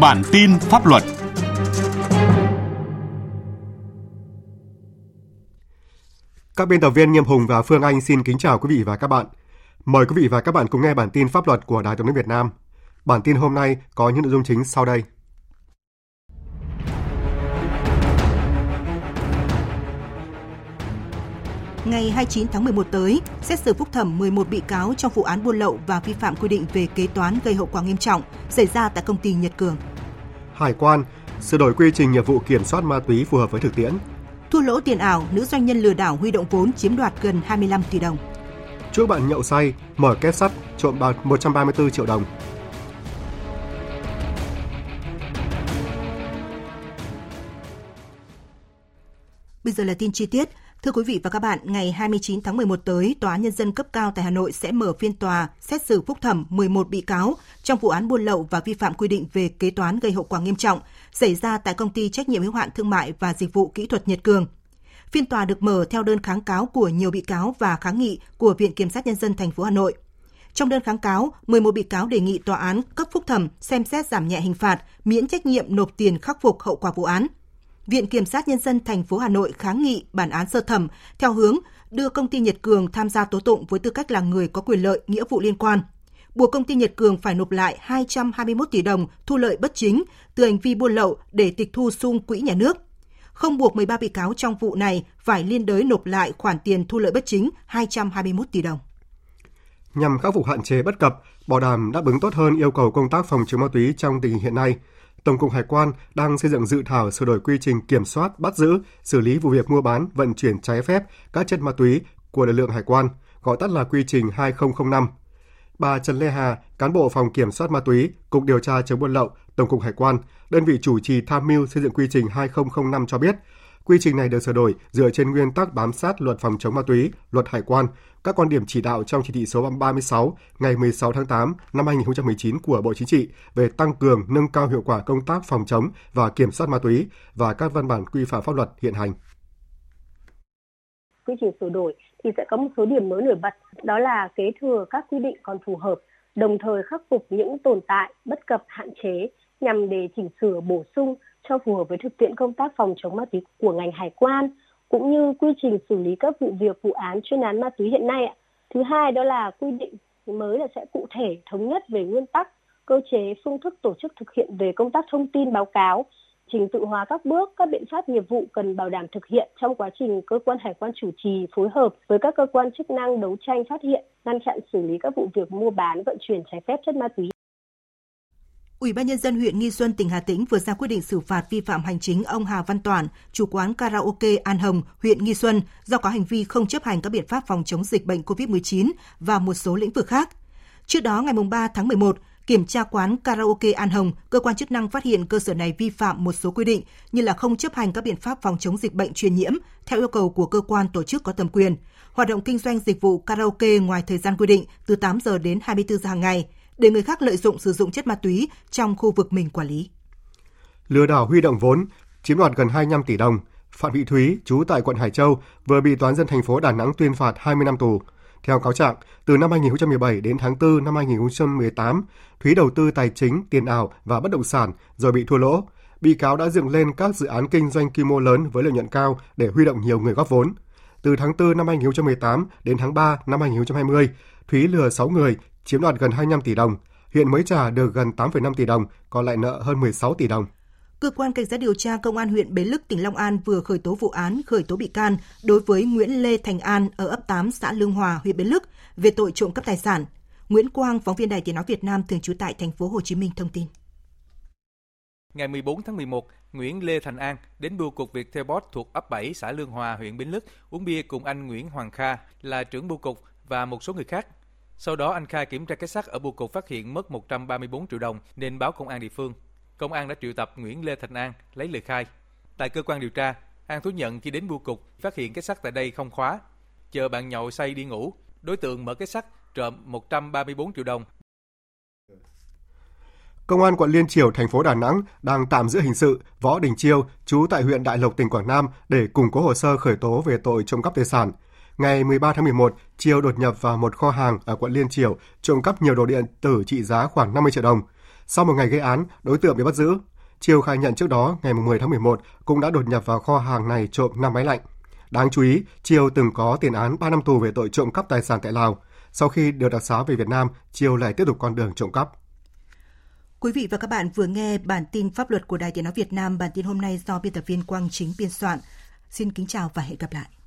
Bản tin pháp luật Các biên tập viên Nghiêm Hùng và Phương Anh xin kính chào quý vị và các bạn. Mời quý vị và các bạn cùng nghe bản tin pháp luật của Đài Tiếng nói Việt Nam. Bản tin hôm nay có những nội dung chính sau đây. Ngày 29 tháng 11 tới, xét xử phúc thẩm 11 bị cáo trong vụ án buôn lậu và vi phạm quy định về kế toán gây hậu quả nghiêm trọng xảy ra tại công ty Nhật Cường. Hải quan, sửa đổi quy trình nghiệp vụ kiểm soát ma túy phù hợp với thực tiễn. Thua lỗ tiền ảo, nữ doanh nhân lừa đảo huy động vốn chiếm đoạt gần 25 tỷ đồng. Chuốc bạn nhậu say, mở két sắt, trộm bạc 134 triệu đồng. Bây giờ là tin chi tiết. Thưa quý vị và các bạn, ngày 29 tháng 11 tới, Tòa Nhân dân cấp cao tại Hà Nội sẽ mở phiên tòa xét xử phúc thẩm 11 bị cáo trong vụ án buôn lậu và vi phạm quy định về kế toán gây hậu quả nghiêm trọng xảy ra tại công ty trách nhiệm hữu hạn thương mại và dịch vụ kỹ thuật Nhật Cường. Phiên tòa được mở theo đơn kháng cáo của nhiều bị cáo và kháng nghị của Viện Kiểm sát Nhân dân thành phố Hà Nội. Trong đơn kháng cáo, 11 bị cáo đề nghị tòa án cấp phúc thẩm xem xét giảm nhẹ hình phạt, miễn trách nhiệm nộp tiền khắc phục hậu quả vụ án – Viện Kiểm sát Nhân dân thành phố Hà Nội kháng nghị bản án sơ thẩm theo hướng đưa công ty Nhật Cường tham gia tố tụng với tư cách là người có quyền lợi, nghĩa vụ liên quan. Buộc công ty Nhật Cường phải nộp lại 221 tỷ đồng thu lợi bất chính từ hành vi buôn lậu để tịch thu sung quỹ nhà nước. Không buộc 13 bị cáo trong vụ này phải liên đới nộp lại khoản tiền thu lợi bất chính 221 tỷ đồng. Nhằm khắc phục hạn chế bất cập, bảo đảm đáp ứng tốt hơn yêu cầu công tác phòng chống ma túy trong tình hình hiện nay, Tổng cục Hải quan đang xây dựng dự thảo sửa đổi quy trình kiểm soát, bắt giữ, xử lý vụ việc mua bán, vận chuyển trái phép các chất ma túy của lực lượng hải quan, gọi tắt là quy trình 2005. Bà Trần Lê Hà, cán bộ phòng kiểm soát ma túy, Cục điều tra chống buôn lậu, Tổng cục Hải quan, đơn vị chủ trì tham mưu xây dựng quy trình 2005 cho biết, quy trình này được sửa đổi dựa trên nguyên tắc bám sát luật phòng chống ma túy, luật hải quan, các quan điểm chỉ đạo trong chỉ thị số 36 ngày 16 tháng 8 năm 2019 của Bộ Chính trị về tăng cường nâng cao hiệu quả công tác phòng chống và kiểm soát ma túy và các văn bản quy phạm pháp luật hiện hành. Quy trình sửa đổi thì sẽ có một số điểm mới nổi bật, đó là kế thừa các quy định còn phù hợp, đồng thời khắc phục những tồn tại, bất cập, hạn chế nhằm để chỉnh sửa bổ sung cho phù hợp với thực tiễn công tác phòng chống ma túy của ngành hải quan cũng như quy trình xử lý các vụ việc vụ án chuyên án ma túy hiện nay ạ. Thứ hai đó là quy định mới là sẽ cụ thể thống nhất về nguyên tắc, cơ chế, phương thức tổ chức thực hiện về công tác thông tin báo cáo, trình tự hóa các bước, các biện pháp nghiệp vụ cần bảo đảm thực hiện trong quá trình cơ quan hải quan chủ trì phối hợp với các cơ quan chức năng đấu tranh phát hiện, ngăn chặn xử lý các vụ việc mua bán, vận chuyển trái phép chất ma túy. Ủy ban nhân dân huyện Nghi Xuân, tỉnh Hà Tĩnh vừa ra quyết định xử phạt vi phạm hành chính ông Hà Văn Toản, chủ quán karaoke An Hồng, huyện Nghi Xuân do có hành vi không chấp hành các biện pháp phòng chống dịch bệnh COVID-19 và một số lĩnh vực khác. Trước đó ngày 3 tháng 11, kiểm tra quán karaoke An Hồng, cơ quan chức năng phát hiện cơ sở này vi phạm một số quy định như là không chấp hành các biện pháp phòng chống dịch bệnh truyền nhiễm theo yêu cầu của cơ quan tổ chức có thẩm quyền, hoạt động kinh doanh dịch vụ karaoke ngoài thời gian quy định từ 8 giờ đến 24 giờ hàng ngày – để người khác lợi dụng sử dụng chất ma túy trong khu vực mình quản lý. Lừa đảo huy động vốn, chiếm đoạt gần 25 tỷ đồng, Phạm Thị Thúy, trú tại quận Hải Châu, vừa bị Toán dân thành phố Đà Nẵng tuyên phạt 20 năm tù. Theo cáo trạng, từ năm 2017 đến tháng 4 năm 2018, Thúy đầu tư tài chính, tiền ảo và bất động sản rồi bị thua lỗ. Bị cáo đã dựng lên các dự án kinh doanh quy mô lớn với lợi nhuận cao để huy động nhiều người góp vốn. Từ tháng 4 năm 2018 đến tháng 3 năm 2020, Thúy lừa 6 người chiếm đoạt gần 25 tỷ đồng, hiện mới trả được gần 8,5 tỷ đồng, còn lại nợ hơn 16 tỷ đồng. Cơ quan Cảnh sát điều tra Công an huyện Bến Lức, tỉnh Long An vừa khởi tố vụ án khởi tố bị can đối với Nguyễn Lê Thành An ở ấp 8 xã Lương Hòa, huyện Bến Lức về tội trộm cắp tài sản. Nguyễn Quang, phóng viên Đài Tiếng nói Việt Nam thường trú tại thành phố Hồ Chí Minh thông tin. Ngày 14 tháng 11, Nguyễn Lê Thành An đến bưu cục Viettelbot thuộc ấp 7 xã Lương Hòa, huyện Bến Lức uống bia cùng anh Nguyễn Hoàng Kha là trưởng bưu cục và một số người khác sau đó anh khai kiểm tra cái sắt ở bưu cục phát hiện mất 134 triệu đồng nên báo công an địa phương. Công an đã triệu tập Nguyễn Lê Thành An lấy lời khai. Tại cơ quan điều tra, An thú nhận khi đến bưu cục phát hiện cái sắt tại đây không khóa. Chờ bạn nhậu say đi ngủ, đối tượng mở cái sắt trộm 134 triệu đồng. Công an quận Liên Triều, thành phố Đà Nẵng đang tạm giữ hình sự Võ Đình Chiêu, chú tại huyện Đại Lộc, tỉnh Quảng Nam để củng cố hồ sơ khởi tố về tội trộm cắp tài sản – Ngày 13 tháng 11, Triều đột nhập vào một kho hàng ở quận Liên Triểu, trộm cắp nhiều đồ điện tử trị giá khoảng 50 triệu đồng. Sau một ngày gây án, đối tượng bị bắt giữ. Triều khai nhận trước đó, ngày 10 tháng 11, cũng đã đột nhập vào kho hàng này trộm 5 máy lạnh. Đáng chú ý, Triều từng có tiền án 3 năm tù về tội trộm cắp tài sản tại Lào. Sau khi được đặc xá về Việt Nam, Triều lại tiếp tục con đường trộm cắp. Quý vị và các bạn vừa nghe bản tin pháp luật của Đài Tiếng Nói Việt Nam. Bản tin hôm nay do biên tập viên Quang Chính biên soạn. Xin kính chào và hẹn gặp lại.